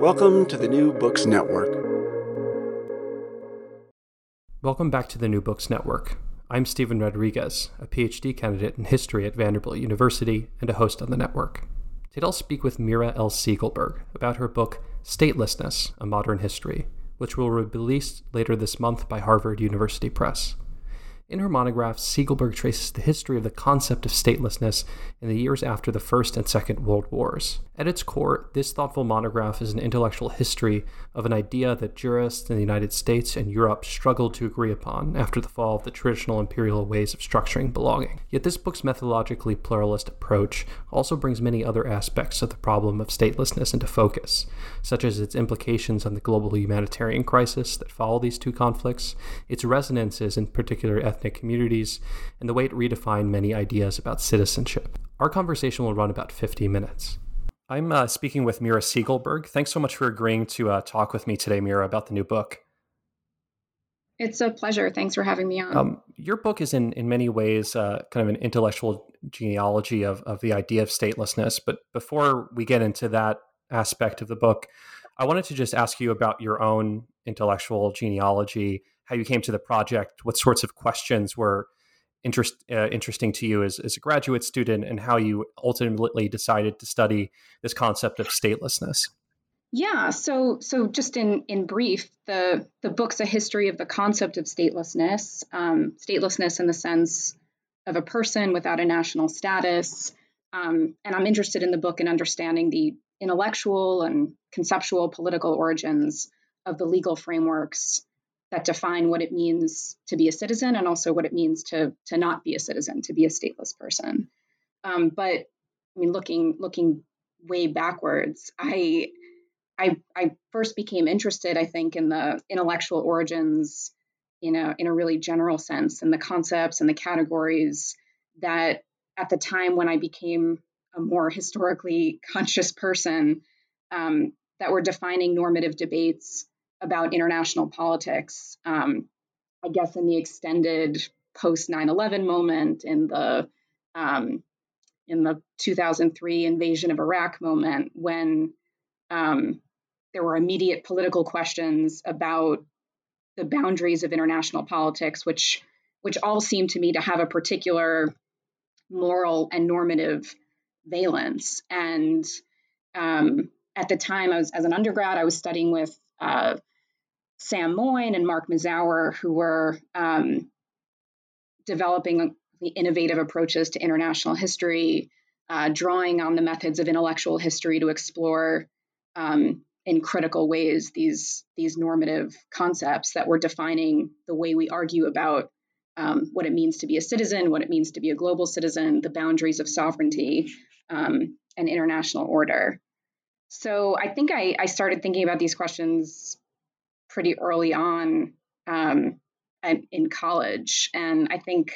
Welcome to the New Books Network. Welcome back to the New Books Network. I'm Stephen Rodriguez, a PhD candidate in history at Vanderbilt University and a host on the network. Today I'll speak with Mira L. Siegelberg about her book Statelessness A Modern History, which will be released later this month by Harvard University Press. In her monograph, Siegelberg traces the history of the concept of statelessness in the years after the First and Second World Wars. At its core, this thoughtful monograph is an intellectual history of an idea that jurists in the United States and Europe struggled to agree upon after the fall of the traditional imperial ways of structuring belonging. Yet this book's methodologically pluralist approach also brings many other aspects of the problem of statelessness into focus, such as its implications on the global humanitarian crisis that follow these two conflicts, its resonances in particular ethnic communities, and the way it redefined many ideas about citizenship. Our conversation will run about 50 minutes. I'm uh, speaking with Mira Siegelberg. Thanks so much for agreeing to uh, talk with me today, Mira, about the new book. It's a pleasure. Thanks for having me on. Um, your book is in, in many ways uh, kind of an intellectual genealogy of, of the idea of statelessness. But before we get into that aspect of the book, I wanted to just ask you about your own intellectual genealogy how you came to the project, what sorts of questions were interest, uh, interesting to you as, as a graduate student, and how you ultimately decided to study this concept of statelessness. Yeah, so so just in in brief, the the book's a history of the concept of statelessness, um, statelessness in the sense of a person without a national status, um, and I'm interested in the book in understanding the intellectual and conceptual political origins of the legal frameworks that define what it means to be a citizen and also what it means to to not be a citizen, to be a stateless person. Um, but I mean, looking looking way backwards, I I I first became interested, I think, in the intellectual origins in a in a really general sense, and the concepts and the categories that at the time when I became a more historically conscious person um, that were defining normative debates about international politics. Um, I guess in the extended post 9/11 moment, in the um, in the 2003 invasion of Iraq moment, when um, there were immediate political questions about the boundaries of international politics, which which all seem to me to have a particular moral and normative valence. And um, at the time, I was as an undergrad, I was studying with uh, Sam Moyn and Mark Mazower, who were um, developing the innovative approaches to international history, uh, drawing on the methods of intellectual history to explore um, in critical ways these these normative concepts that were defining the way we argue about um, what it means to be a citizen, what it means to be a global citizen, the boundaries of sovereignty um, and international order. So I think I, I started thinking about these questions pretty early on um, in college. And I think,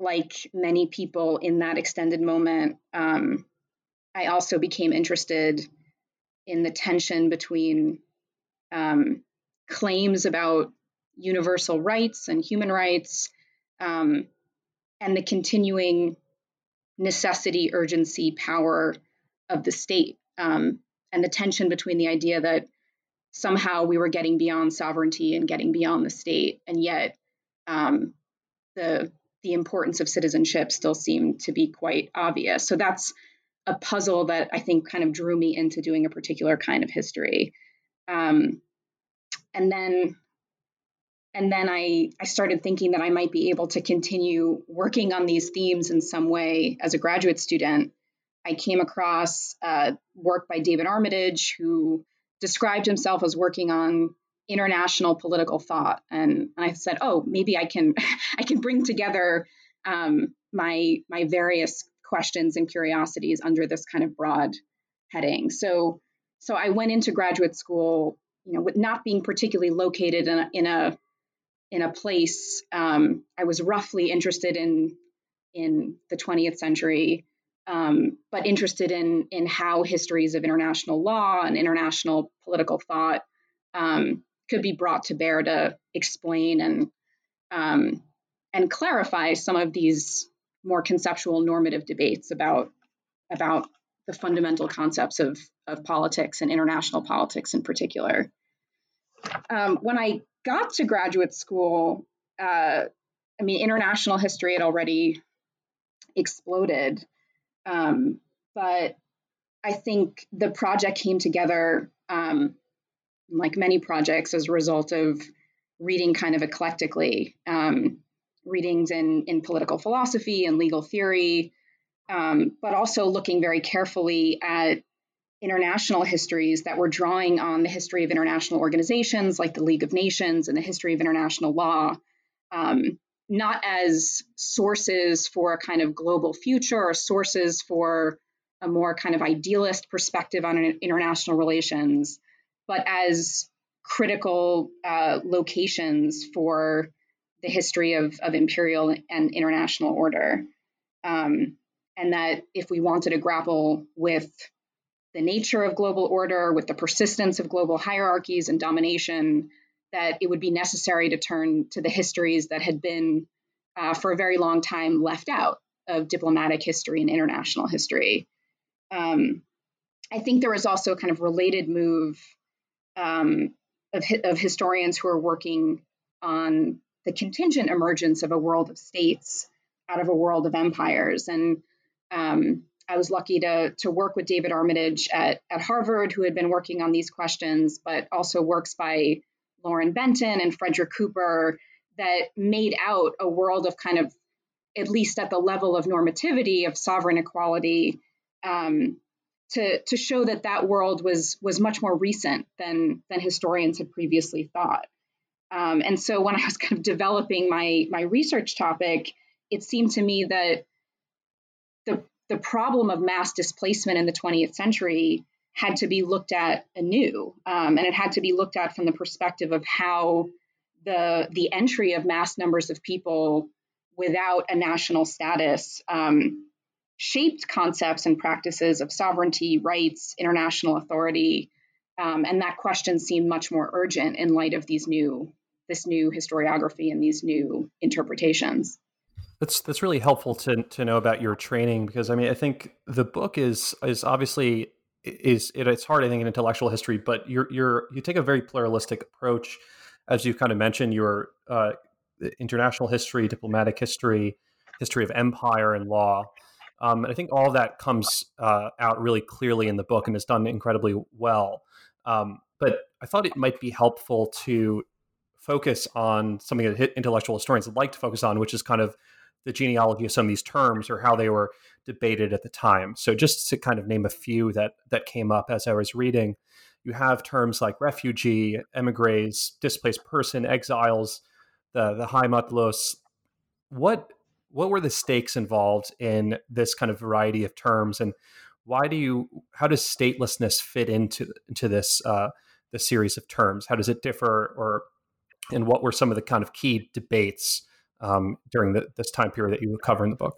like many people in that extended moment, um, I also became interested in the tension between um, claims about universal rights and human rights um, and the continuing necessity, urgency, power of the state, um, and the tension between the idea that somehow we were getting beyond sovereignty and getting beyond the state, and yet um, the the importance of citizenship still seemed to be quite obvious. So that's a puzzle that I think kind of drew me into doing a particular kind of history. Um, and then and then I, I started thinking that I might be able to continue working on these themes in some way as a graduate student. I came across uh, work by David Armitage, who described himself as working on international political thought and i said oh maybe i can i can bring together um, my my various questions and curiosities under this kind of broad heading so so I went into graduate school, you know, with not being particularly located in a in a, in a place. Um, I was roughly interested in in the 20th century, um, but interested in in how histories of international law and international political thought um, could be brought to bear to explain and um, and clarify some of these more conceptual normative debates about about the fundamental concepts of of politics and international politics in particular. Um, when I got to graduate school, uh, I mean, international history had already exploded, um, but I think the project came together, um, like many projects, as a result of reading kind of eclectically, um, readings in in political philosophy and legal theory, um, but also looking very carefully at international histories that were drawing on the history of international organizations like the League of Nations and the history of international law, um, not as sources for a kind of global future or sources for a more kind of idealist perspective on international relations, but as critical uh, locations for the history of, of imperial and international order. Um, and that if we wanted to grapple with the nature of global order, with the persistence of global hierarchies and domination, that it would be necessary to turn to the histories that had been, uh, for a very long time, left out of diplomatic history and international history. Um, I think there was also a kind of related move um, of, of historians who are working on the contingent emergence of a world of states out of a world of empires. And um, I was lucky to, to work with David Armitage at, at Harvard, who had been working on these questions, but also works by Lauren Benton and Frederick Cooper that made out a world of kind of, at least at the level of normativity of sovereign equality, um, to, to show that that world was was much more recent than than historians had previously thought. Um, and so when I was kind of developing my my research topic, it seemed to me that the problem of mass displacement in the 20th century had to be looked at anew, um, and it had to be looked at from the perspective of how the the entry of mass numbers of people without a national status um, shaped concepts and practices of sovereignty, rights, international authority, um, and that question seemed much more urgent in light of these new this new historiography and these new interpretations. That's that's really helpful to to know about your training because I mean I think the book is is obviously is it, it's hard I think in intellectual history, but you're you're you take a very pluralistic approach, as you kind of mentioned your uh, international history, diplomatic history, history of empire and law. Um, and I think all that comes uh, out really clearly in the book and is done incredibly well. Um, but I thought it might be helpful to focus on something that intellectual historians like to focus on, which is kind of the genealogy of some of these terms or how they were debated at the time. So just to kind of name a few that that came up as I was reading, you have terms like refugee, emigres, displaced person, exiles, the the Heimatlos. What what were the stakes involved in this kind of variety of terms, and why do you how does statelessness fit into into this uh, the series of terms? How does it differ, or and what were some of the kind of key debates um, during the, this time period that you cover in the book?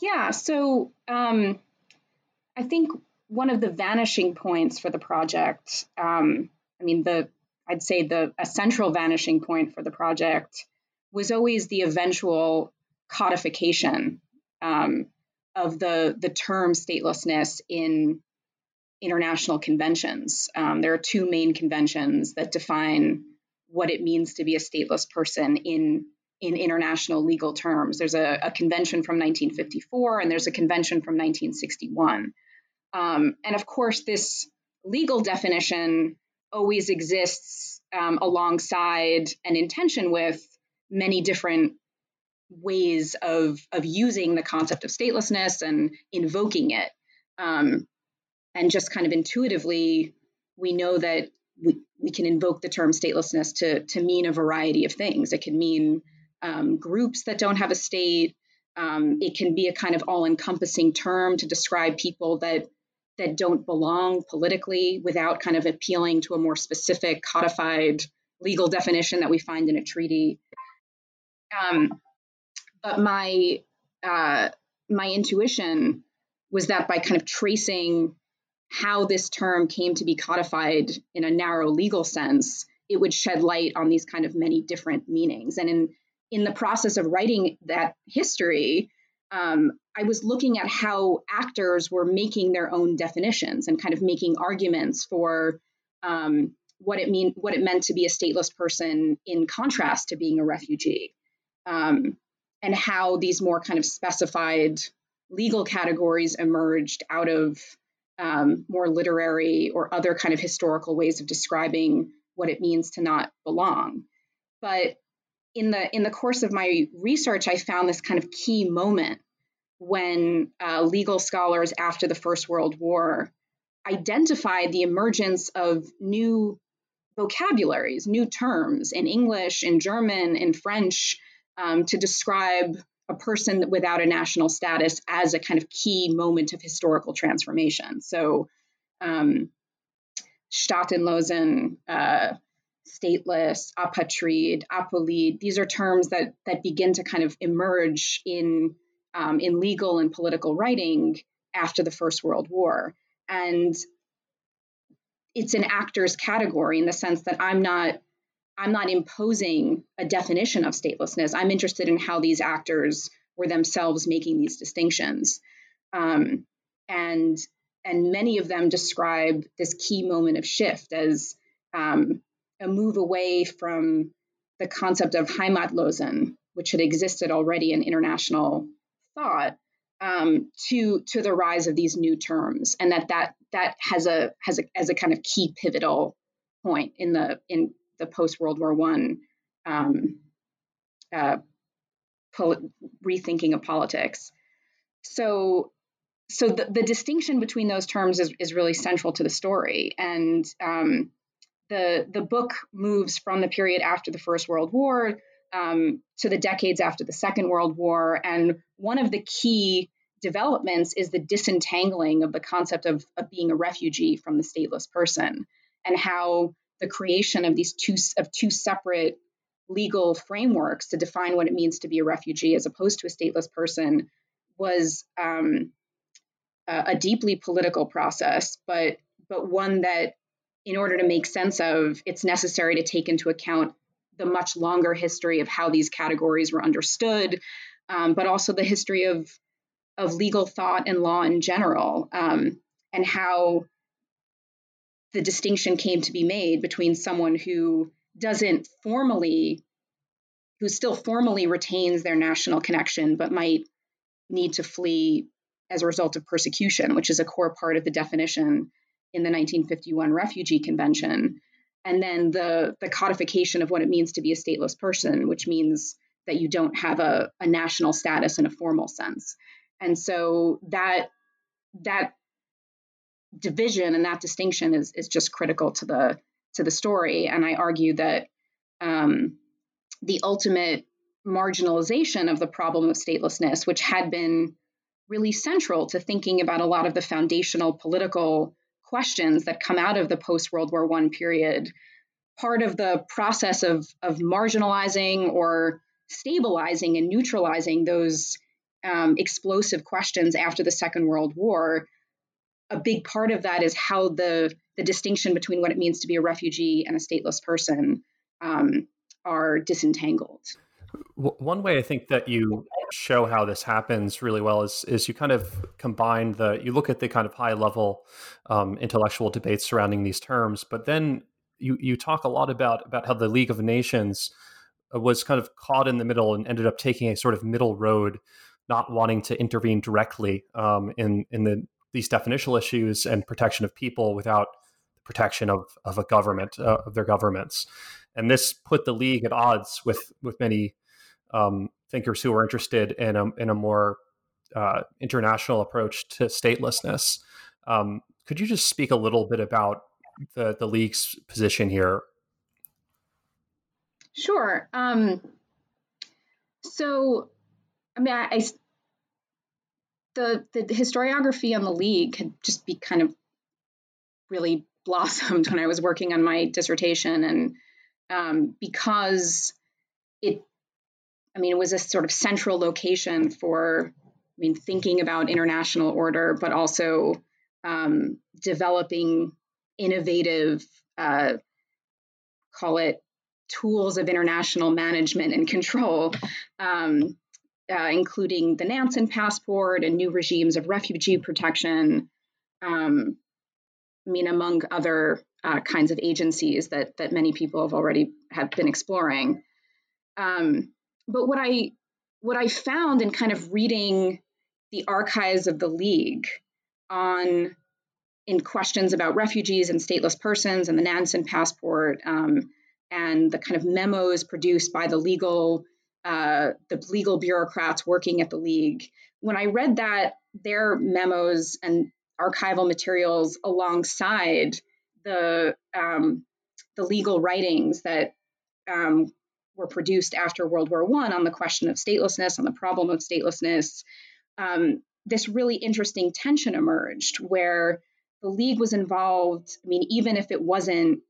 Yeah, so um, I think one of the vanishing points for the project, um, I mean, the I'd say the a central vanishing point for the project was always the eventual codification um, of the the term statelessness in international conventions. Um, there are two main conventions that define what it means to be a stateless person in in international legal terms. There's a, a convention from 1954 and there's a convention from 1961. Um, and of course, this legal definition always exists um, alongside and in tension with many different ways of, of using the concept of statelessness and invoking it. Um, and just kind of intuitively, we know that we, we can invoke the term statelessness to, to mean a variety of things. It can mean um, groups that don't have a state. Um, it can be a kind of all encompassing term to describe people that that don't belong politically without kind of appealing to a more specific codified legal definition that we find in a treaty. Um, but my uh, my intuition was that by kind of tracing how this term came to be codified in a narrow legal sense, it would shed light on these kind of many different meanings. And in in the process of writing that history, um, I was looking at how actors were making their own definitions and kind of making arguments for um, what it mean what it meant to be a stateless person in contrast to being a refugee, um, and how these more kind of specified legal categories emerged out of um, more literary or other kind of historical ways of describing what it means to not belong. But in the in the course of my research, I found this kind of key moment when uh, legal scholars after the First World War identified the emergence of new vocabularies, new terms in English, in German, in French um, to describe a person without a national status as a kind of key moment of historical transformation. So, um, Staatenlosen, uh, stateless, apatride, apolide, these are terms that that begin to kind of emerge in um, in legal and political writing after the First World War. And it's an actor's category in the sense that I'm not I'm not imposing a definition of statelessness. I'm interested in how these actors were themselves making these distinctions. Um, and and many of them describe this key moment of shift as um, a move away from the concept of Heimatlosen, which had existed already in international thought, um, to to the rise of these new terms, and that that that has a has a as a kind of key pivotal point in the in the post World War One um, uh, pol- rethinking of politics. So so the, the distinction between those terms is, is really central to the story, and um, the the book moves from the period after the First World War um, to the decades after the Second World War. And one of the key developments is the disentangling of the concept of, of being a refugee from the stateless person and how the creation of these two of two separate legal frameworks to define what it means to be a refugee as opposed to a stateless person was um, a, deeply political process, but but one that, in order to make sense of, it's necessary to take into account the much longer history of how these categories were understood, um, but also the history of of legal thought and law in general, um, and how the distinction came to be made between someone who doesn't formally, who still formally retains their national connection, but might need to flee as a result of persecution, which is a core part of the definition in the 1951 Refugee Convention, and then the the codification of what it means to be a stateless person, which means that you don't have a, a national status in a formal sense. And so that that division and that distinction is is just critical to the to the story. And I argue that um, the ultimate marginalization of the problem of statelessness, which had been really central to thinking about a lot of the foundational political questions that come out of the post World War I period, part of the process of, of marginalizing or stabilizing and neutralizing those um, explosive questions after the Second World War, a big part of that is how the, the distinction between what it means to be a refugee and a stateless person um, are disentangled. One way I think that you show how this happens really well is is you kind of combine the you look at the kind of high level um, intellectual debates surrounding these terms, but then you you talk a lot about about how the League of Nations uh, was kind of caught in the middle and ended up taking a sort of middle road, not wanting to intervene directly um, in in the these definitional issues and protection of people without the protection of of a government uh, of their governments, and this put the league at odds with with many um, thinkers who are interested in a, in a more uh, international approach to statelessness. Um, could you just speak a little bit about the, the league's position here? Sure. Um, so, I mean, I, the, the historiography on the league had just be kind of really blossomed when I was working on my dissertation, and um, because it, I mean, it was a sort of central location for, I mean, thinking about international order, but also um, developing innovative, uh, call it tools of international management and control, um, uh, including the Nansen passport and new regimes of refugee protection. Um, I mean, among other uh, kinds of agencies that that many people have already have been exploring. Um, but what I what I found in kind of reading the archives of the League on in questions about refugees and stateless persons and the Nansen passport um, and the kind of memos produced by the legal uh, the legal bureaucrats working at the league. When I read that, their memos and archival materials alongside the um, the legal writings that um, were produced after World War One on the question of statelessness, on the problem of statelessness, um, this really interesting tension emerged where the league was involved. I mean, even if it wasn't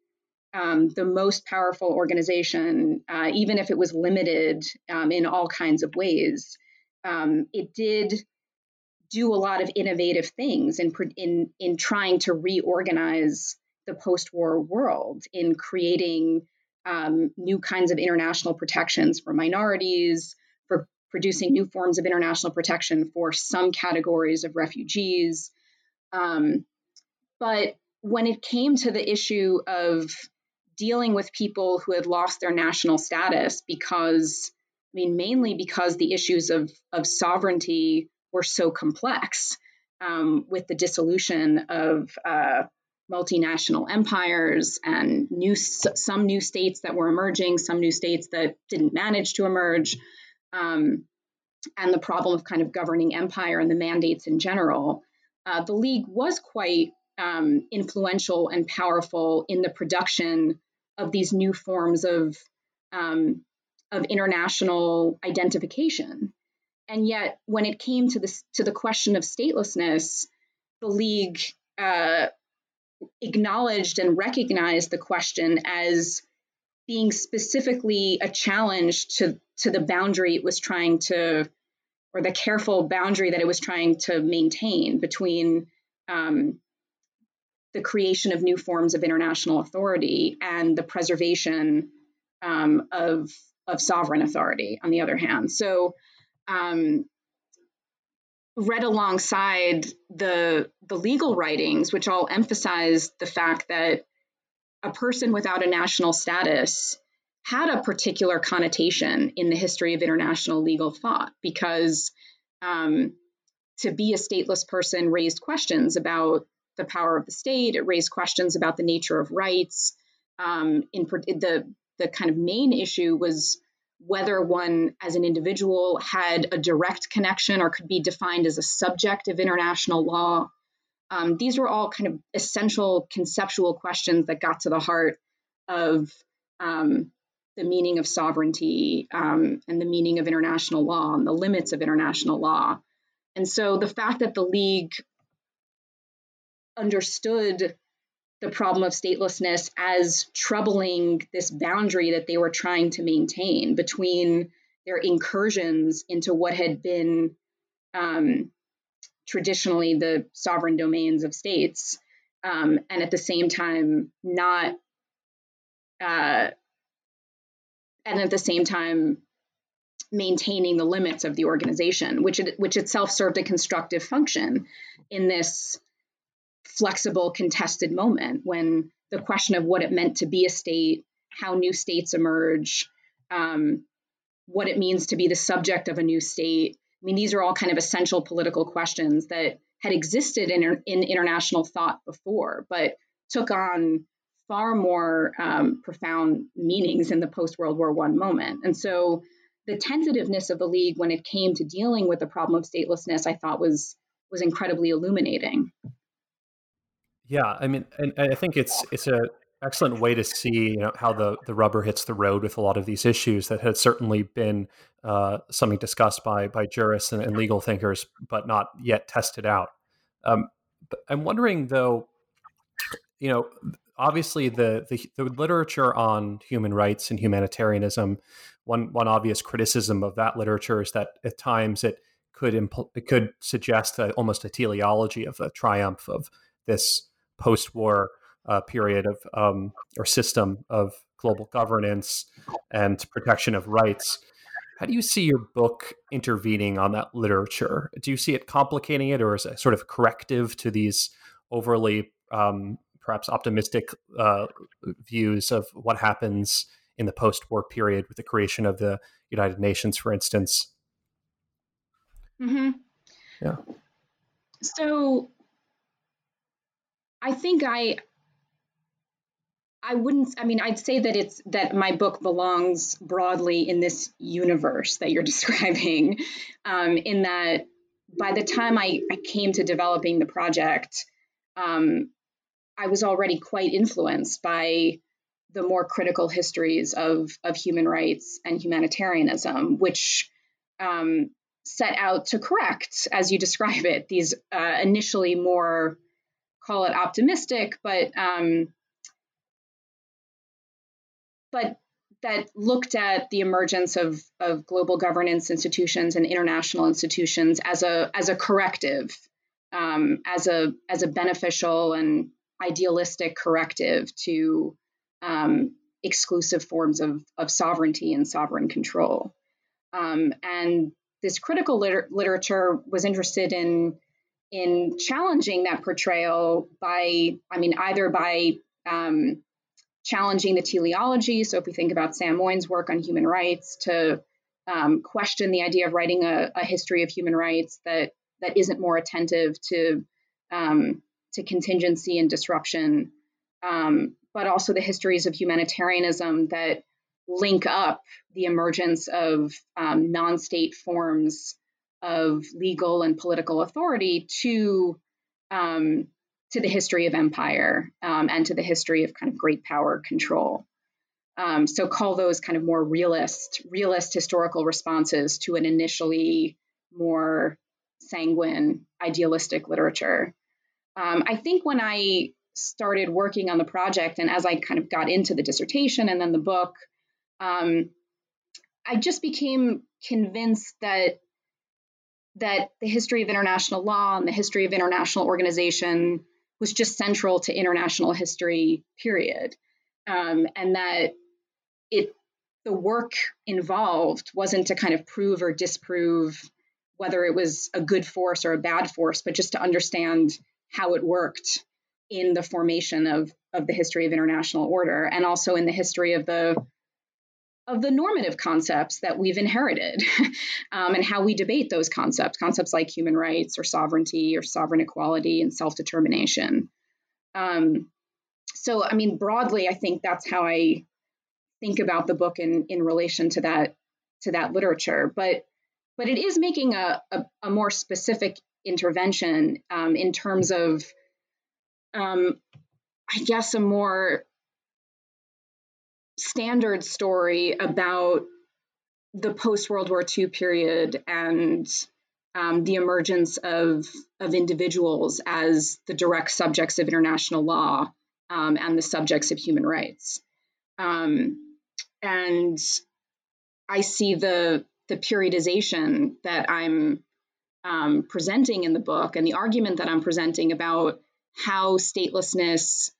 um, the most powerful organization, uh, even if it was limited um, in all kinds of ways, um, it did do a lot of innovative things in in in trying to reorganize the post-war world, in creating um, new kinds of international protections for minorities, for producing new forms of international protection for some categories of refugees. Um, but when it came to the issue of dealing with people who had lost their national status because, I mean, mainly because the issues of, of sovereignty were so complex um, with the dissolution of uh, multinational empires and new some new states that were emerging, some new states that didn't manage to emerge, um, and the problem of kind of governing empire and the mandates in general. Uh, the league was quite um, influential and powerful in the production of these new forms of um, of international identification. And yet, when it came to this to the question of statelessness, the league uh, acknowledged and recognized the question as being specifically a challenge to to the boundary it was trying to or the careful boundary that it was trying to maintain between um, the creation of new forms of international authority and the preservation um, of, of sovereign authority, on the other hand. So, um, read alongside the, the legal writings, which all emphasize the fact that a person without a national status had a particular connotation in the history of international legal thought because um, to be a stateless person raised questions about the power of the state. It raised questions about the nature of rights. Um, in the the kind of main issue was whether one, as an individual, had a direct connection or could be defined as a subject of international law. Um, these were all kind of essential conceptual questions that got to the heart of um, the meaning of sovereignty um, and the meaning of international law and the limits of international law. And so the fact that the League understood the problem of statelessness as troubling this boundary that they were trying to maintain between their incursions into what had been um, traditionally the sovereign domains of states, um, and at the same time not, uh, and at the same time maintaining the limits of the organization, which it, which itself served a constructive function in this flexible, contested moment when the question of what it meant to be a state, how new states emerge, um, what it means to be the subject of a new state. I mean, these are all kind of essential political questions that had existed in, in international thought before, but took on far more um, profound meanings in the post World War I moment. And so the tentativeness of the League when it came to dealing with the problem of statelessness, I thought was was incredibly illuminating. Yeah, I mean, and I think it's it's a excellent way to see you know how the the rubber hits the road with a lot of these issues that had certainly been uh, something discussed by by jurists and, and, legal thinkers, but not yet tested out. Um, I'm wondering though, you know, obviously the, the, the literature on human rights and humanitarianism, one one obvious criticism of that literature is that at times it could impl- it could suggest a, almost a teleology of the triumph of this post-war uh, period of um, or system of global governance and protection of rights. How do you see your book intervening on that literature? Do you see it complicating it, or as a sort of corrective to these overly um, perhaps optimistic uh, views of what happens in the post-war period with the creation of the United Nations, for instance? Mm-hmm. Yeah. So I think I I wouldn't I mean I'd say that it's that my book belongs broadly in this universe that you're describing um, in that by the time I, I came to developing the project um, I was already quite influenced by the more critical histories of, of human rights and humanitarianism, which um, set out to correct, as you describe it, these uh, initially more, call it optimistic, but um, but that looked at the emergence of, of global governance institutions and international institutions as a as a corrective, um, as a as a beneficial and idealistic corrective to um, exclusive forms of, of sovereignty and sovereign control. Um, and this critical liter- literature was interested in in challenging that portrayal by, I mean, either by um, challenging the teleology. So if we think about Sam Moyn's work on human rights, to um, question the idea of writing a, a, history of human rights that that isn't more attentive to um, to contingency and disruption, um, but also the histories of humanitarianism that link up the emergence of um, non state forms of legal and political authority to. Um, to the history of empire um, and to the history of kind of great power control. Um, so call those kind of more realist, realist historical responses to an initially more sanguine, idealistic literature. Um, I think when I started working on the project and as I kind of got into the dissertation and then the book, um, I just became convinced that that the history of international law and the history of international organization was just central to international history, period, um, and that it the work involved wasn't to kind of prove or disprove whether it was a good force or a bad force, but just to understand how it worked in the formation of of the history of international order and also in the history of the of the normative concepts that we've inherited um, and how we debate those concepts concepts like human rights or sovereignty or sovereign equality and self-determination. Um, so i mean broadly i think that's how i think about the book in in relation to that to that literature. But but it is making a, a, a more specific intervention um, in terms of, um, I guess, a more standard story about the post World War II period and um, the emergence of, of individuals as the direct subjects of international law um, and the subjects of human rights. Um, and I see the the periodization that I'm um, presenting in the book and the argument that I'm presenting about how statelessness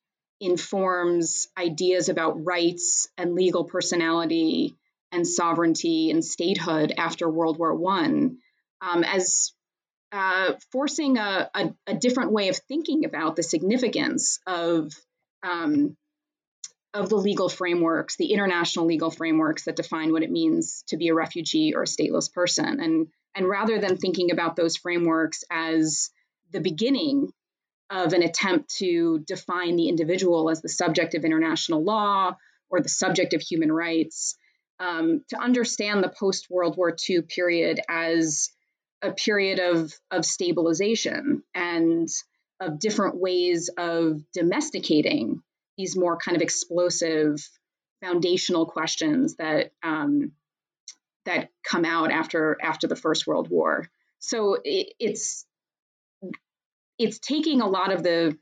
informs ideas about rights and legal personality and sovereignty and statehood after World War One um, as uh, forcing a, a, a, different way of thinking about the significance of um, of the legal frameworks, the international legal frameworks that define what it means to be a refugee or a stateless person, and and rather than thinking about those frameworks as the beginning of an attempt to define the individual as the subject of international law or the subject of human rights, um, to understand the post World War II period as a period of, of stabilization and of different ways of domesticating these more kind of explosive foundational questions that um, that come out after after the First World War. So it, it's it's taking a lot of the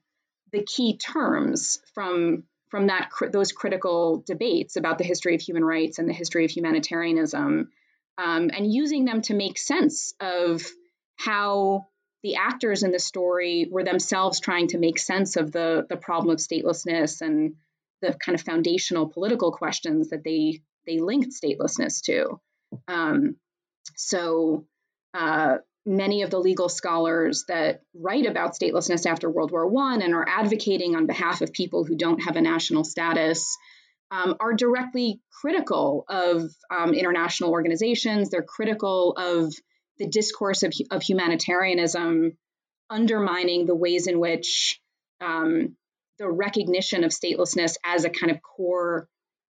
the key terms from from that those critical debates about the history of human rights and the history of humanitarianism, um, and using them to make sense of how the actors in the story were themselves trying to make sense of the the problem of statelessness and the kind of foundational political questions that they they linked statelessness to. Um, so uh, many of the legal scholars that write about statelessness after World War One and are advocating on behalf of people who don't have a national status um, are directly critical of um, international organizations. They're critical of the discourse of, of humanitarianism, undermining the ways in which um, the recognition of statelessness as a kind of core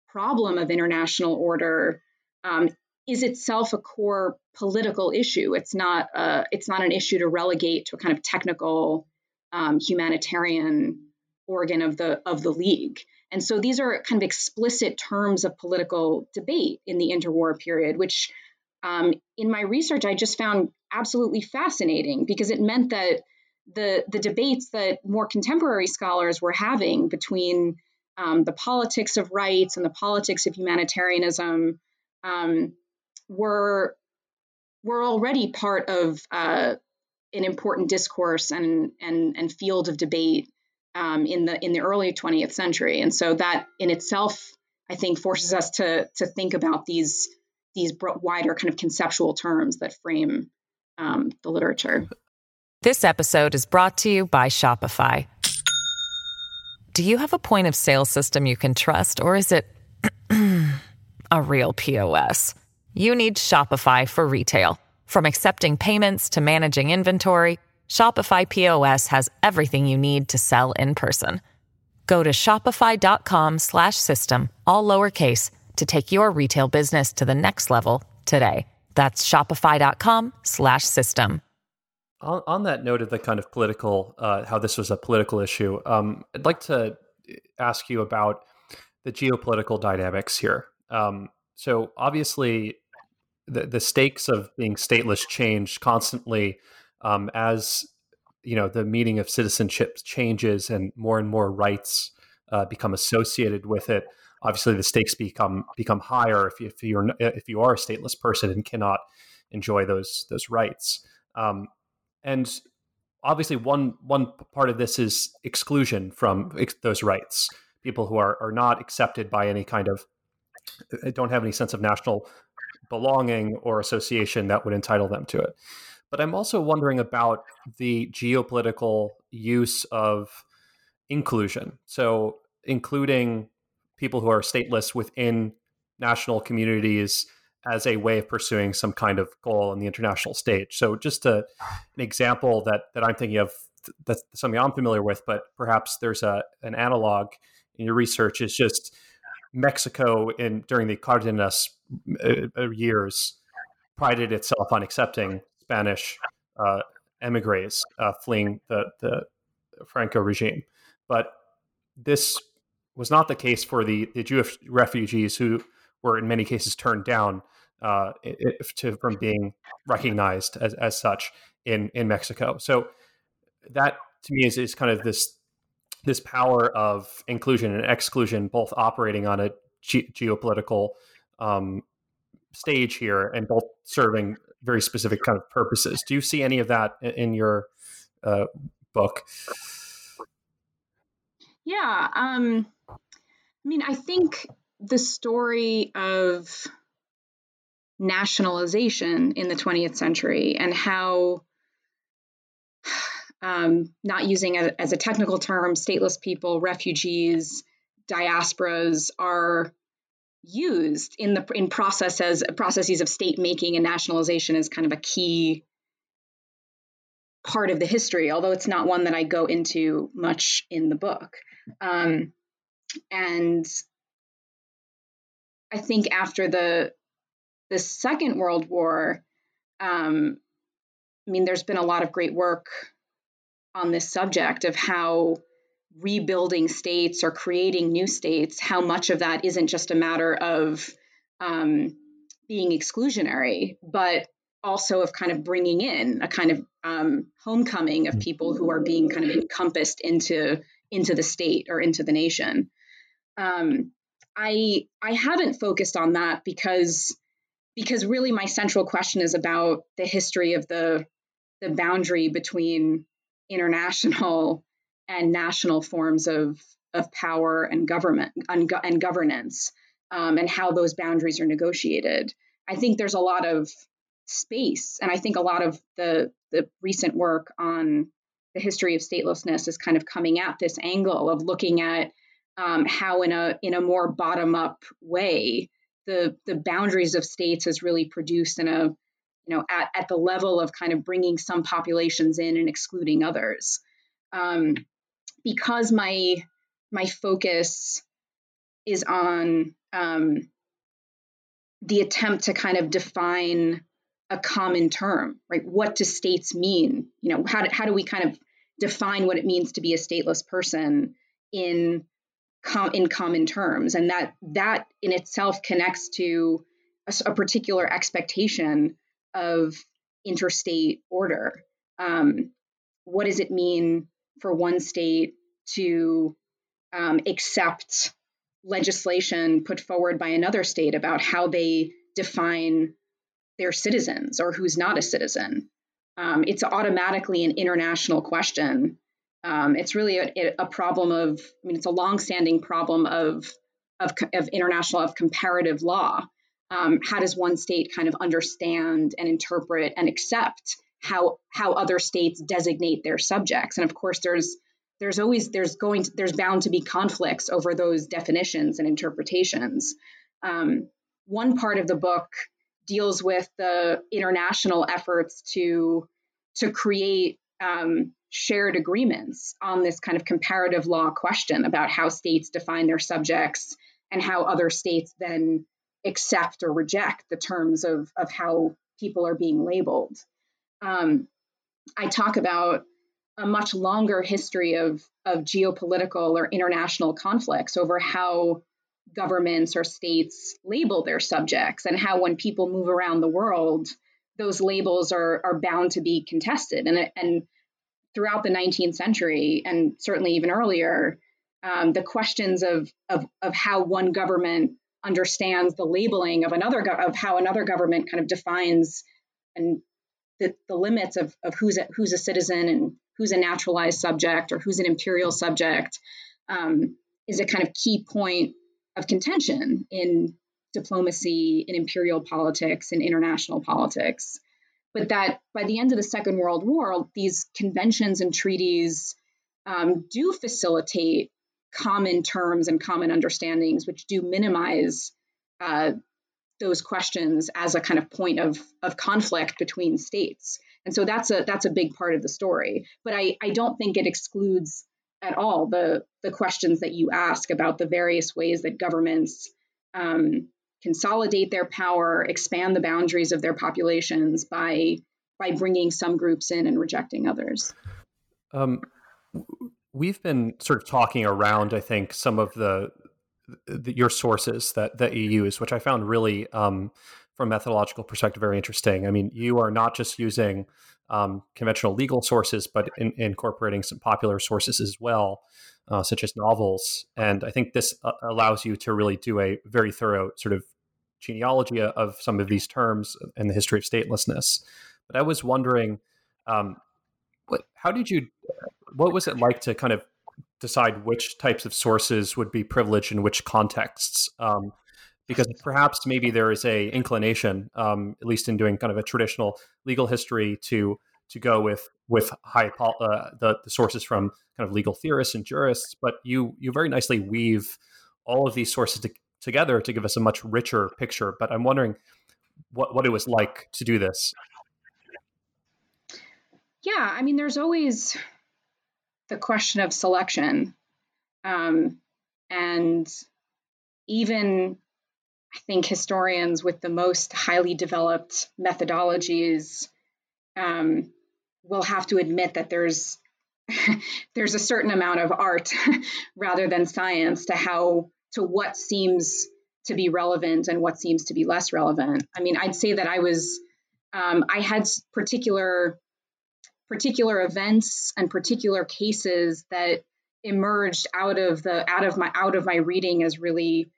problem of international order um, is itself a core political issue. It's not a, it's not an issue to relegate to a kind of technical um, humanitarian organ of the of the league. And so these are kind of explicit terms of political debate in the interwar period, which um, in my research I just found absolutely fascinating because it meant that the the debates that more contemporary scholars were having between um, the politics of rights and the politics of humanitarianism um, were were already part of uh, an important discourse and and and field of debate um, in the in the early 20th century, and so that in itself, I think, forces us to to think about these these wider kind of conceptual terms that frame um, the literature. This episode is brought to you by Shopify. Do you have a point of sale system you can trust, or is it a real POS? You need Shopify for retail. From accepting payments to managing inventory, Shopify POS has everything you need to sell in person. Go to shopify.com/system all lowercase to take your retail business to the next level today. That's shopify.com/system. On, on, that note of the kind of political, uh, how this was a political issue, um, I'd like to ask you about the geopolitical dynamics here. Um, so obviously, the, the stakes of being stateless change constantly um, as you know the meaning of citizenship changes and more and more rights uh, become associated with it. Obviously, the stakes become become higher if you, if you're if you are a stateless person and cannot enjoy those those rights. Um, and obviously one one part of this is exclusion from ex- those rights people who are, are not accepted by any kind of uh, don't have any sense of national belonging or association that would entitle them to it but i'm also wondering about the geopolitical use of inclusion so including people who are stateless within national communities as a way of pursuing some kind of goal on the international stage. So, just a, an example that that I'm thinking of that's something I'm familiar with, but perhaps there's a an analog in your research is just Mexico in during the Cardenas uh, uh, years prided itself on accepting Spanish uh, emigres uh, fleeing the the Franco regime, but this was not the case for the, the Jewish refugees who were in many cases turned down uh, to, from being recognized as, as such in, in Mexico. So that to me is, is kind of this this power of inclusion and exclusion, both operating on a ge- geopolitical um, stage here and both serving very specific kind of purposes. Do you see any of that in your uh, book? Yeah, um, I mean, I think the story of nationalization in the 20th century and how um, not using a, as a technical term stateless people refugees diasporas are used in the in processes processes of state making and nationalization is kind of a key part of the history although it's not one that i go into much in the book. Um, and I think after the the Second World War, um, I mean, there's been a lot of great work on this subject of how rebuilding states or creating new states, how much of that isn't just a matter of um, being exclusionary, but also of kind of bringing in a kind of um, homecoming of people who are being kind of encompassed into into the state or into the nation. Um, I I haven't focused on that because because really my central question is about the history of the the boundary between international and national forms of of power and government and, and governance um, and how those boundaries are negotiated. I think there's a lot of space, and I think a lot of the the recent work on the history of statelessness is kind of coming at this angle of looking at um, how, in a in a more bottom up way, the the boundaries of states is really produced in a you know at, at the level of kind of bringing some populations in and excluding others. Um, because my my focus is on um, the attempt to kind of define a common term, right? What do states mean? You know, how do, how do we kind of define what it means to be a stateless person in com- in common terms? And that that in itself connects to a, a particular expectation of interstate order. Um, what does it mean for one state to um, accept legislation put forward by another state about how they define their citizens or who's not a citizen. Um, it's automatically an international question. Um, it's really a, a, problem of, I mean, it's a longstanding problem of, of, of international, of comparative law. Um, how does one state kind of understand and interpret and accept how how other states designate their subjects? And of course, there's there's always there's going to, there's bound to be conflicts over those definitions and interpretations. Um, one part of the book deals with the international efforts to to create um, shared agreements on this kind of comparative law question about how states define their subjects and how other states then accept or reject the terms of, of how people are being labeled. Um, I talk about a much longer history of, of geopolitical or international conflicts over how governments or states label their subjects and how when people move around the world those labels are are bound to be contested and and throughout the 19th century and certainly even earlier um, the questions of, of of how one government understands the labeling of another go- of how another government kind of defines and the, the limits of, of who's a, who's a citizen and who's a naturalized subject or who's an imperial subject um, is a kind of key point of contention in diplomacy, in imperial politics, in international politics. But that by the end of the Second World War, these conventions and treaties um, do facilitate common terms and common understandings, which do minimize uh, those questions as a kind of point of, of conflict between states. And so that's a that's a big part of the story. But I, I don't think it excludes at all the the questions that you ask about the various ways that governments um, consolidate their power, expand the boundaries of their populations by by bringing some groups in and rejecting others. Um, we've been sort of talking around, I think, some of the, the your sources that that you use, which I found really, um, from methodological perspective, very interesting. I mean, you are not just using um, conventional legal sources, but in, incorporating some popular sources as well, uh, such as novels. And I think this uh, allows you to really do a very thorough sort of genealogy of some of these terms and the history of statelessness. But I was wondering, um, what, how did you, what was it like to kind of decide which types of sources would be privileged in which contexts? Um, because perhaps maybe there is a inclination, um, at least in doing kind of a traditional legal history, to to go with with high uh, the, the sources from kind of legal theorists and jurists. But you you very nicely weave all of these sources to, together to give us a much richer picture. But I'm wondering what what it was like to do this. Yeah, I mean, there's always the question of selection, um, and even I think historians with the most highly developed methodologies um, will have to admit that there's there's a certain amount of art rather than science to how to what seems to be relevant and what seems to be less relevant. I mean, I'd say that I was um, I had particular particular events and particular cases that emerged out of the out of my out of my reading is really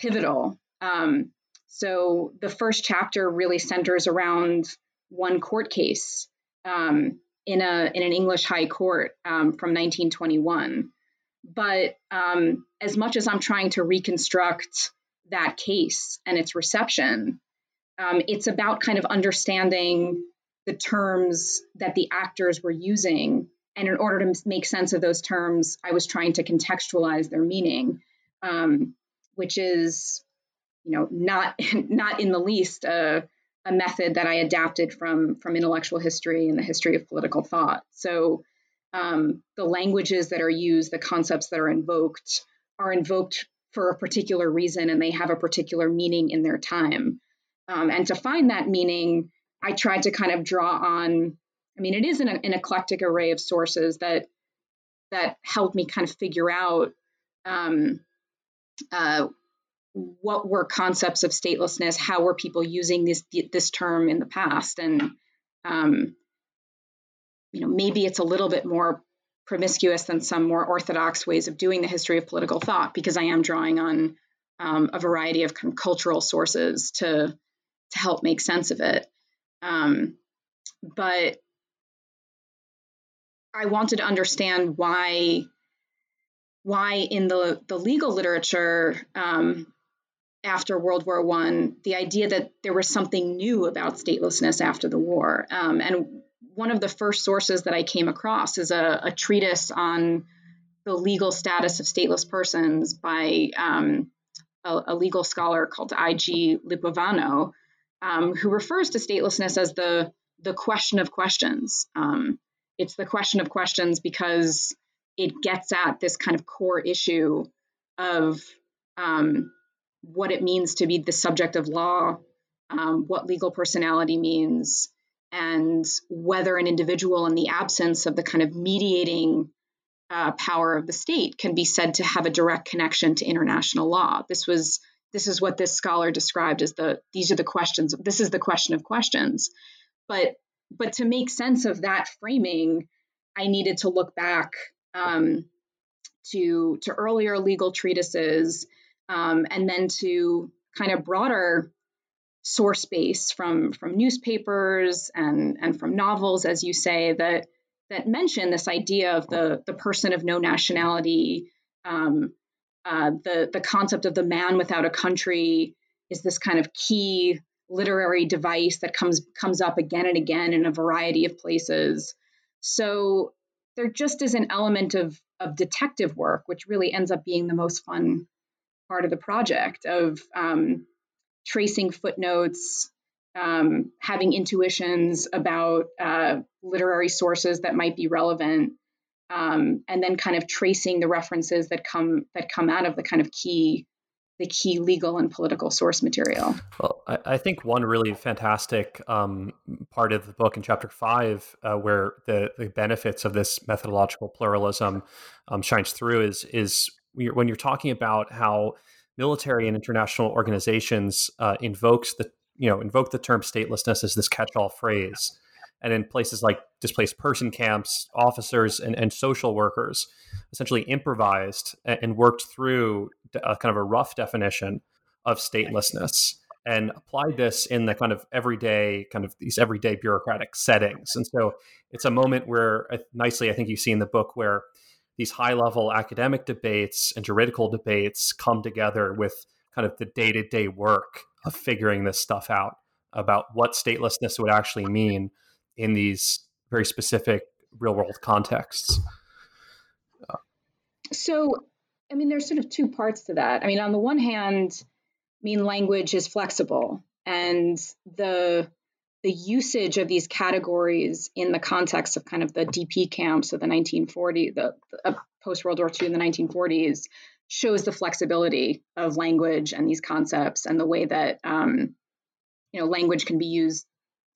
pivotal. Um, so the first chapter really centers around one court case um, in a in an English High Court um, from 1921. But um, as much as I'm trying to reconstruct that case and its reception, um, it's about kind of understanding the terms that the actors were using. And in order to make sense of those terms, I was trying to contextualize their meaning, um, which is, you know, not not in the least a, a method that I adapted from from intellectual history and the history of political thought. So um, the languages that are used, the concepts that are invoked, are invoked for a particular reason, and they have a particular meaning in their time. Um, and to find that meaning, I tried to kind of draw on. I mean, it is an, an eclectic array of sources that that helped me kind of figure out um, uh, what were concepts of statelessness, how were people using this this term in the past, and um, you know maybe it's a little bit more promiscuous than some more orthodox ways of doing the history of political thought because I am drawing on um, a variety of cultural sources to to help make sense of it. Um, but I wanted to understand why why in the the legal literature um, after World War One, the idea that there was something new about statelessness after the war, um, and one of the first sources that I came across is a, a treatise on the legal status of stateless persons by um, a, a, legal scholar called I.G. Lipovano, um, who refers to statelessness as the the question of questions. Um, it's the question of questions because it gets at this kind of core issue of um, what it means to be the subject of law, um, what legal personality means, and whether an individual, in the absence of the kind of mediating uh, power of the state, can be said to have a direct connection to international law. This was this is what this scholar described as the these are the questions this is the question of questions. But but to make sense of that framing i needed to look back um, to to earlier legal treatises um, and then to kind of broader source base from from newspapers and and from novels as you say that that mention this idea of the the person of no nationality um, uh, the the concept of the man without a country is this kind of key literary device that comes comes up again and again in a variety of places. So there just is an element of of detective work, which really ends up being the most fun part of the project of um, tracing footnotes, um, having intuitions about uh, literary sources that might be relevant, um, and then kind of tracing the references that come that come out of the kind of key the key legal and political source material. Well, I, I think one really fantastic um, part of the book in chapter five, uh, where the, the benefits of this methodological pluralism um, shines through, is is when you're talking about how military and international organizations uh, invokes the you know invoke the term statelessness as this catch-all phrase and in places like displaced person camps, officers and, and social workers essentially improvised and, worked through a kind of a rough definition of statelessness and applied this in the kind of everyday kind of these everyday bureaucratic settings. And so it's a moment where uh, nicely i think you see in the book where these high level academic debates and juridical debates come together with kind of the day-to-day work of figuring this stuff out about what statelessness would actually mean in these very specific real world contexts. So, I mean, there's sort of two parts to that. I mean, on the one hand, I mean, language is flexible, and the the usage of these categories in the context of kind of the DP camps of the 1940s, the uh, post World War II in the 1940s, shows the flexibility of language and these concepts and the way that um, you know language can be used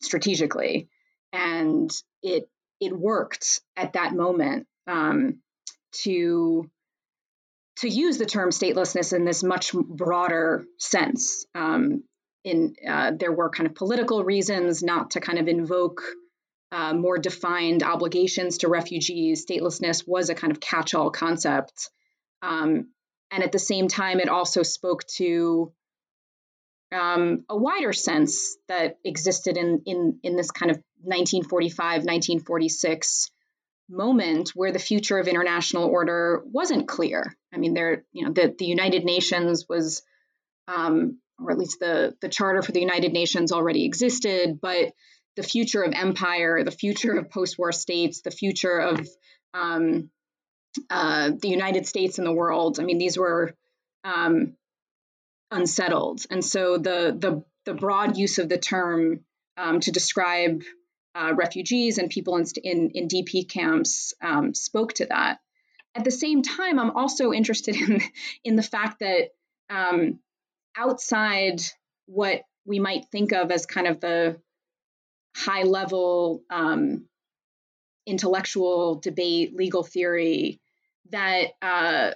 strategically and it it worked at that moment um, to to use the term statelessness in this much broader sense. Um, in uh, there were kind of political reasons not to kind of invoke uh, more defined obligations to refugees. Statelessness was a kind of catch-all concept, um, and at the same time, it also spoke to um, a wider sense that existed in in in this kind of 1945 1946 moment where the future of international order wasn't clear. I mean, there you know the the United Nations was, um, or at least the the Charter for the United Nations already existed, but the future of empire, the future of post-war states, the future of um, uh, the United States and the world. I mean, these were um, unsettled, and so the the the broad use of the term um, to describe uh, refugees and people in, in, in DP camps um, spoke to that. At the same time, I'm also interested in in the fact that um, outside what we might think of as kind of the high level um, intellectual debate, legal theory, that uh,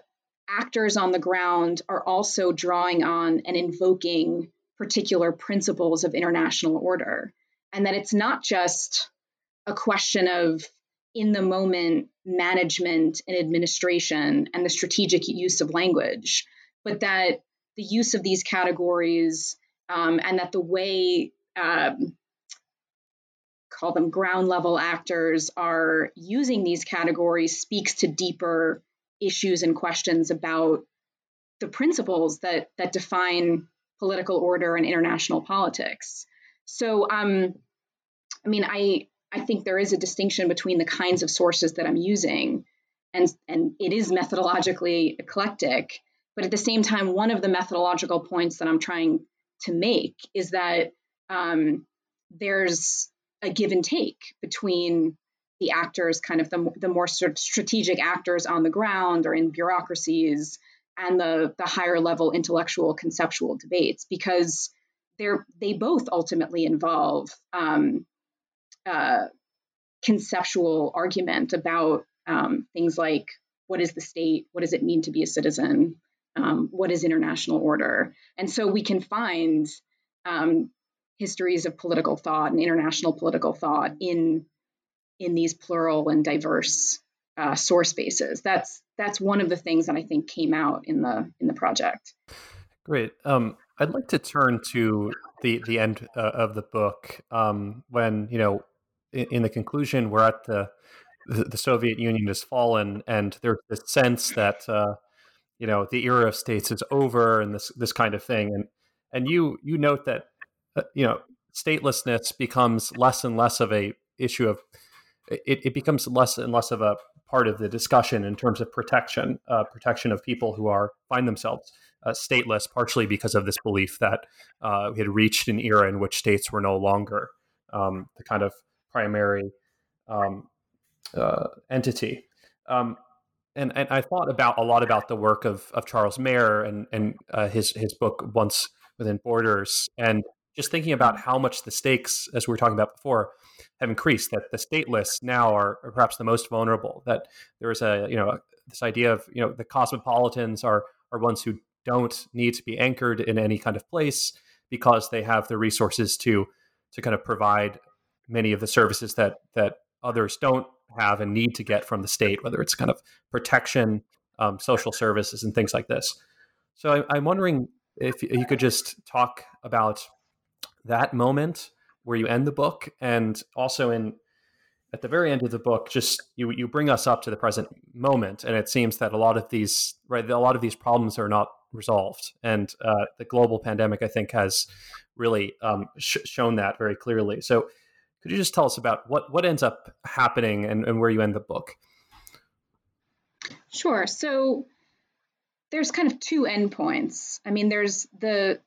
actors on the ground are also drawing on and invoking particular principles of international order. And that it's not just a question of in the moment management and administration and the strategic use of language, but that the use of these categories um, and that the way um, call them ground level actors are using these categories speaks to deeper issues and questions about the principles that that define political order and international politics. So, um, I mean, I I think there is a distinction between the kinds of sources that I'm using, and and it is methodologically eclectic. But at the same time, one of the methodological points that I'm trying to make is that um, there's a give and take between the actors, kind of the, the more sort of strategic actors on the ground or in bureaucracies, and the, the higher level intellectual conceptual debates, because they're they both ultimately involve um, uh, conceptual argument about um, things like what is the state, what does it mean to be a citizen, um, what is international order, and so we can find um, histories of political thought and international political thought in in these plural and diverse uh, source bases. That's that's one of the things that I think came out in the in the project. Great. Um, I'd like to turn to the the end uh, of the book um, when you know in, in, the conclusion we're at the, the, Soviet Union has fallen and there's this sense that uh, you know the era of states is over and this this kind of thing and and you you note that uh, you know, statelessness becomes less and less of a issue of it, it becomes less and less of a part of the discussion in terms of protection, uh, protection of people who are find themselves uh, stateless, partially because of this belief that uh, we had reached an era in which states were no longer um, the kind of primary um, uh, entity. Um, and, and I thought about a lot about the work of, of Charles Maier and, and uh, his his book Once Within Borders, and just thinking about how much the stakes, as we were talking about before, have increased. That the stateless now are, are perhaps the most vulnerable. That there is a you know this idea of you know the cosmopolitans are are ones who don't need to be anchored in any kind of place because they have the resources to to kind of provide many of the services that that others don't have and need to get from the state, whether it's kind of protection, um, social services, and things like this. So I, I'm wondering if you could just talk about that moment where you end the book and also in at the very end of the book just you you bring us up to the present moment and it seems that a lot of these right a lot of these problems are not resolved. And uh, the global pandemic i think has really um, sh- shown that very clearly. So could you just tell us about what what ends up happening and, and where you end the book? Sure. So there's kind of two endpoints. I mean there's the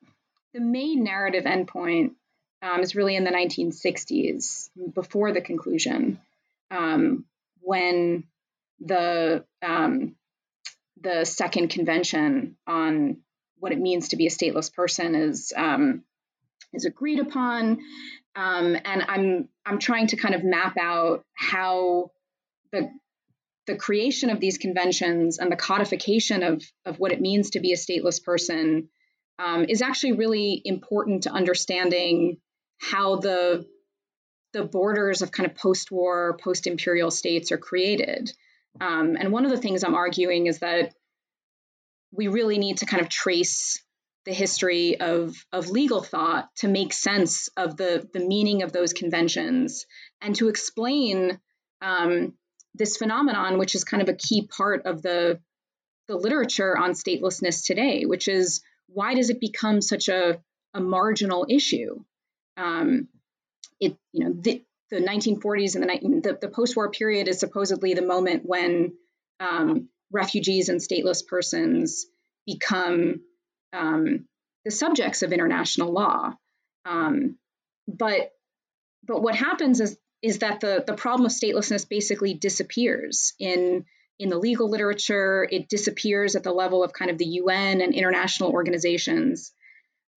the main narrative endpoint um, is really in the 1960s, before the conclusion, um, when the um, the second convention on what it means to be a stateless person is um, is agreed upon. Um, and I'm I'm trying to kind of map out how the the creation of these conventions and the codification of, of what it means to be a stateless person um, is actually really important to understanding how the the borders of kind of post-war, post-imperial states are created. Um, and one of the things I'm arguing is that we really need to kind of trace the history of, of legal thought to make sense of the, the meaning of those conventions and to explain um, this phenomenon, which is kind of a key part of the, the literature on statelessness today, which is why does it become such a, a marginal issue? Um, it, you know, the, the 1940s and the, the, the post-war period is supposedly the moment when um, refugees and stateless persons become um, the subjects of international law. Um, but but what happens is is that the the problem of statelessness basically disappears in in the legal literature. It disappears at the level of kind of the UN and international organizations.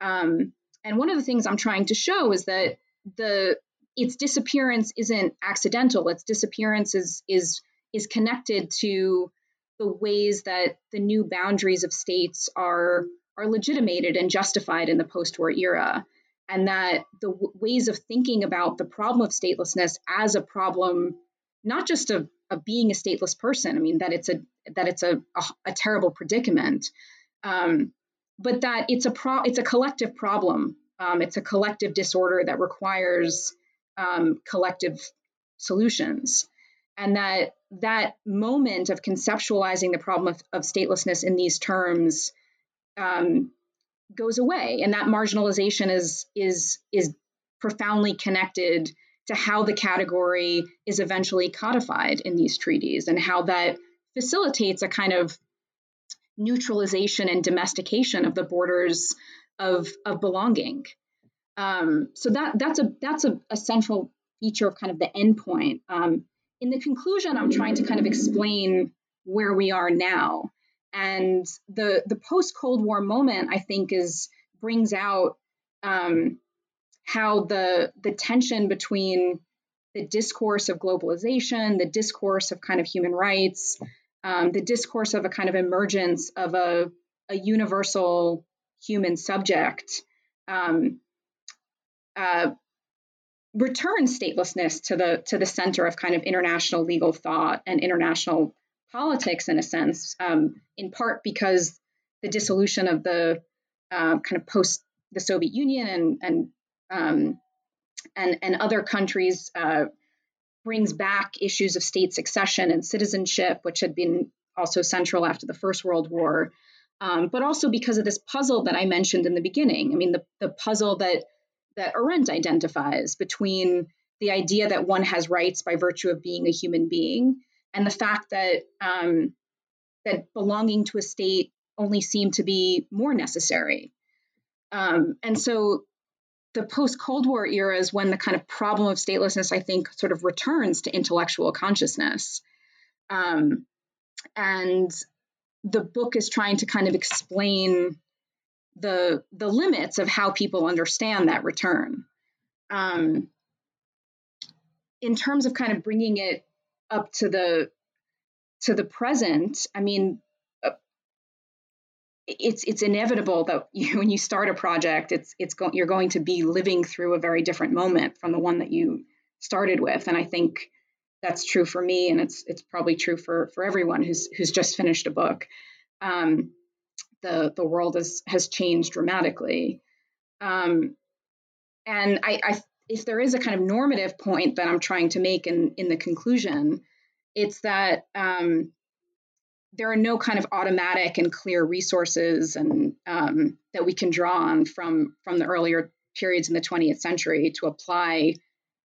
Um, and one of the things I'm trying to show is that the its disappearance isn't accidental. Its disappearance is is is connected to the ways that the new boundaries of states are are legitimated and justified in the post-war era and that the w- ways of thinking about the problem of statelessness as a problem not just of, of being a stateless person i mean that it's a that it's a, a, a terrible predicament um, but that it's a pro it's a collective problem. Um, it's a collective disorder that requires um, collective solutions. And that that moment of conceptualizing the problem of, of statelessness in these terms um, goes away, and that marginalization is is is profoundly connected to how the category is eventually codified in these treaties, and how that facilitates a kind of neutralization and domestication of the borders of of belonging. Um, so that that's a that's a, a, central feature of kind of the endpoint. Um, in the conclusion, I'm trying to kind of explain where we are now. And the the post Cold War moment, I think, is brings out um, how the the tension between the discourse of globalization, the discourse of kind of human rights, um, the discourse of a kind of emergence of a, a universal human subject um, uh, return statelessness to the to the center of kind of international legal thought and international politics in a sense, um, in part because the dissolution of the uh, kind of post the Soviet Union and and um, and and other countries uh, brings back issues of state succession and citizenship, which had been also central after the First World War. Um, but also because of this puzzle that I mentioned in the beginning. I mean, the, the puzzle that that Arendt identifies between the idea that one has rights by virtue of being a human being and the fact that um, that belonging to a state only seemed to be more necessary. Um, and so the post Cold War era is when the kind of problem of statelessness, I think, sort of returns to intellectual consciousness. Um, and the book is trying to kind of explain the the limits of how people understand that return. Um, in terms of kind of bringing it up to the to the present, I mean, it's it's inevitable that you, when you start a project, it's it's go- you're going to be living through a very different moment from the one that you started with, and I think that's true for me, and it's it's probably true for for everyone who's who's just finished a book. Um, the the world has has changed dramatically. Um, and I, I, if there is a kind of normative point that I'm trying to make in in the conclusion, it's that um, there are no kind of automatic and clear resources and um, that we can draw on from from the earlier periods in the 20th century to apply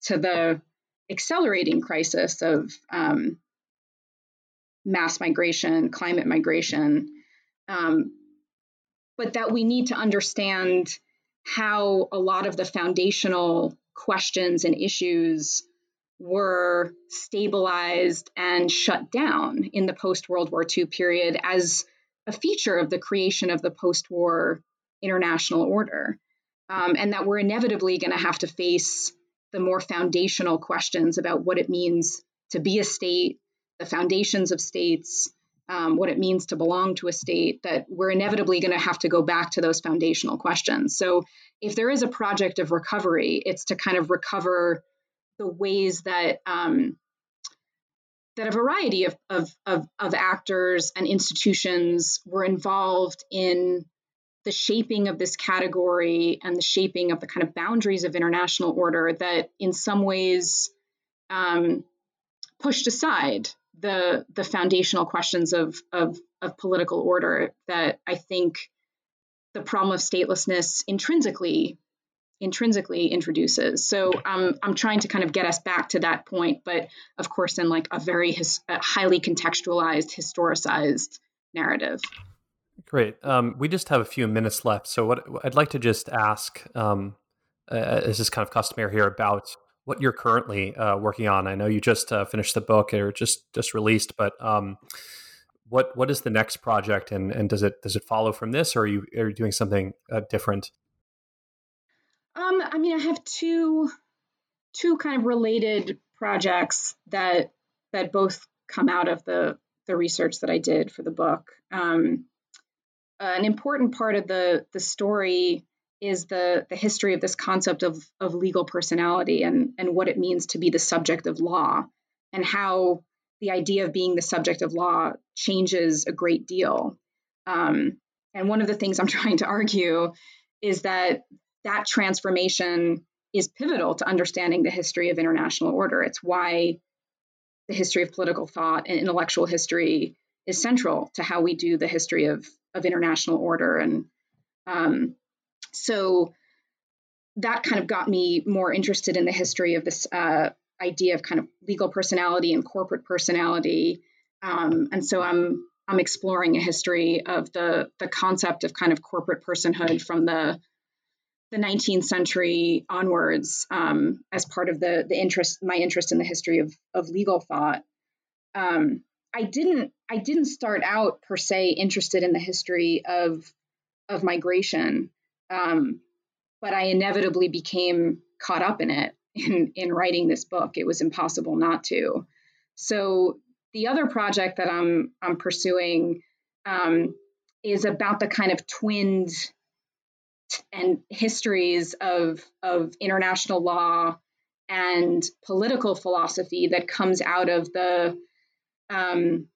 to the accelerating crisis of um, mass migration, climate migration, um, but that we need to understand how a lot of the foundational questions and issues were stabilized and shut down in the post World War II period as a feature of the creation of the post war international order. um, and that we're inevitably going to have to face the more foundational questions about what it means to be a state, the foundations of states, um, what it means to belong to a state, that we're inevitably going to have to go back to those foundational questions. So, if there is a project of recovery, it's to kind of recover the ways that um, that a variety of, of, of, of actors and institutions were involved in the shaping of this category and the shaping of the kind of boundaries of international order that in some ways um, pushed aside the the foundational questions of, of of political order that I think the problem of statelessness intrinsically intrinsically introduces. So um, I'm trying to kind of get us back to that point, but of course in like a very his, a highly contextualized, historicized narrative. Great. Um, we just have a few minutes left, so what I'd like to just ask, um, uh, as is kind of customary here, about what you're currently uh, working on. I know you just uh, finished the book or just just released, but um, what what is the next project, and and does it does it follow from this, or are you are you doing something uh, different? Um, I mean, I have two two kind of related projects that that both come out of the the research that I did for the book. Um, an important part of the the story is the the history of this concept of of legal personality and and what it means to be the subject of law and how the idea of being the subject of law changes a great deal. Um, and one of the things I'm trying to argue is that that transformation is pivotal to understanding the history of international order. It's why the history of political thought and intellectual history is central to how we do the history of, of international order. And um, so that kind of got me more interested in the history of this uh, idea of kind of legal personality and corporate personality. Um, and so I'm I'm exploring a history of the the concept of kind of corporate personhood from the the 19th century onwards um, as part of the the interest my interest in the history of of legal thought. Um, I didn't I didn't start out per se interested in the history of of migration, um, but I inevitably became caught up in it in in writing this book. It was impossible not to. So the other project that I'm I'm pursuing um, is about the kind of twinned and histories of, of international law and political philosophy that comes out of the um,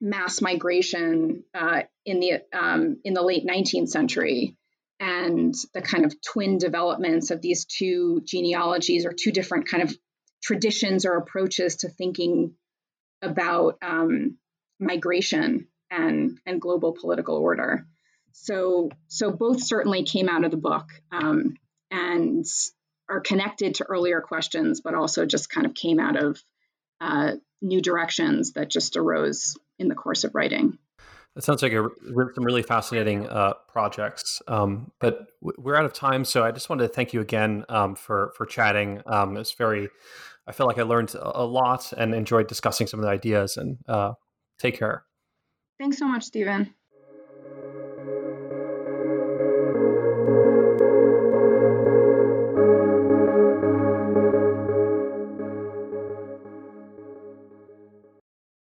mass migration uh, in the um, in the late 19th century and the kind of twin developments of these two genealogies or two different kind of traditions or approaches to thinking about um, migration and and global political order. So, so both certainly came out of the book um, and are connected to earlier questions, but also just kind of came out of uh, new directions that just arose in the course of writing. That sounds like a, some really fascinating uh, projects. Um, but we're out of time, so I just wanted to thank you again um, for for chatting. Um, it's very, I feel like I learned a lot and enjoyed discussing some of the ideas. And uh, take care. Thanks so much, Stephen.